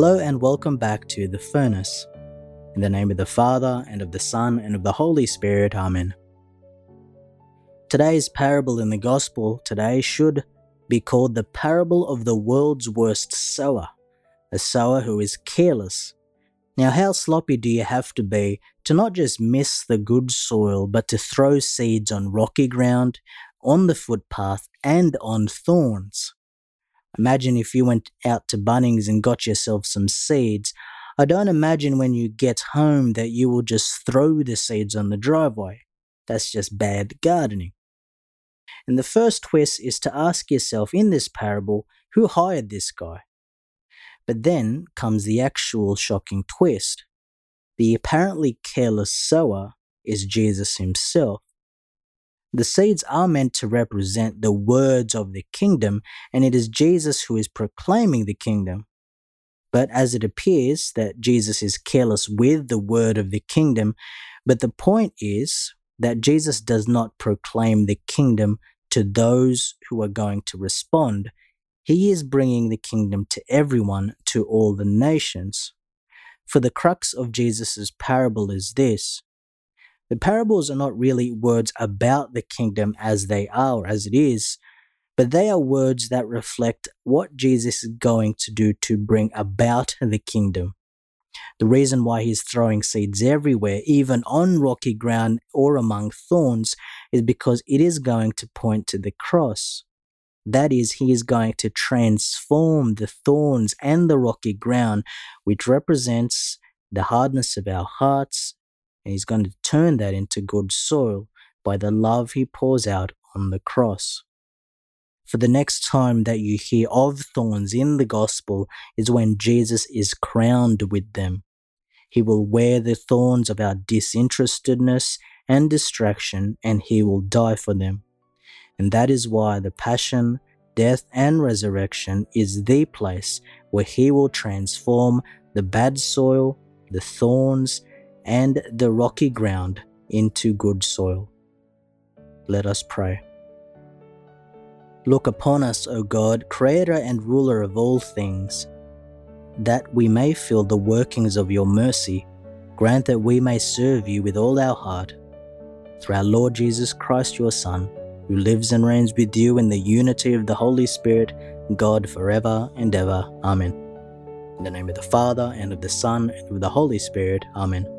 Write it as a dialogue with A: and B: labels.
A: Hello and welcome back to The Furnace. In the name of the Father, and of the Son, and of the Holy Spirit, Amen. Today's parable in the Gospel today should be called the parable of the world's worst sower, a sower who is careless. Now, how sloppy do you have to be to not just miss the good soil, but to throw seeds on rocky ground, on the footpath, and on thorns? Imagine if you went out to Bunnings and got yourself some seeds. I don't imagine when you get home that you will just throw the seeds on the driveway. That's just bad gardening. And the first twist is to ask yourself in this parable who hired this guy? But then comes the actual shocking twist. The apparently careless sower is Jesus himself. The seeds are meant to represent the words of the kingdom, and it is Jesus who is proclaiming the kingdom. But as it appears that Jesus is careless with the word of the kingdom, but the point is that Jesus does not proclaim the kingdom to those who are going to respond. He is bringing the kingdom to everyone, to all the nations. For the crux of Jesus' parable is this the parables are not really words about the kingdom as they are, or as it is, but they are words that reflect what Jesus is going to do to bring about the kingdom. The reason why he's throwing seeds everywhere, even on rocky ground or among thorns, is because it is going to point to the cross. That is, he is going to transform the thorns and the rocky ground, which represents the hardness of our hearts and he's going to turn that into good soil by the love he pours out on the cross. For the next time that you hear of thorns in the gospel is when Jesus is crowned with them. He will wear the thorns of our disinterestedness and distraction, and he will die for them. And that is why the passion, death, and resurrection is the place where he will transform the bad soil, the thorns, and the rocky ground into good soil. Let us pray. Look upon us, O God, Creator and ruler of all things, that we may feel the workings of your mercy. Grant that we may serve you with all our heart. Through our Lord Jesus Christ, your Son, who lives and reigns with you in the unity of the Holy Spirit, God forever and ever. Amen. In the name of the Father, and of the Son, and of the Holy Spirit. Amen.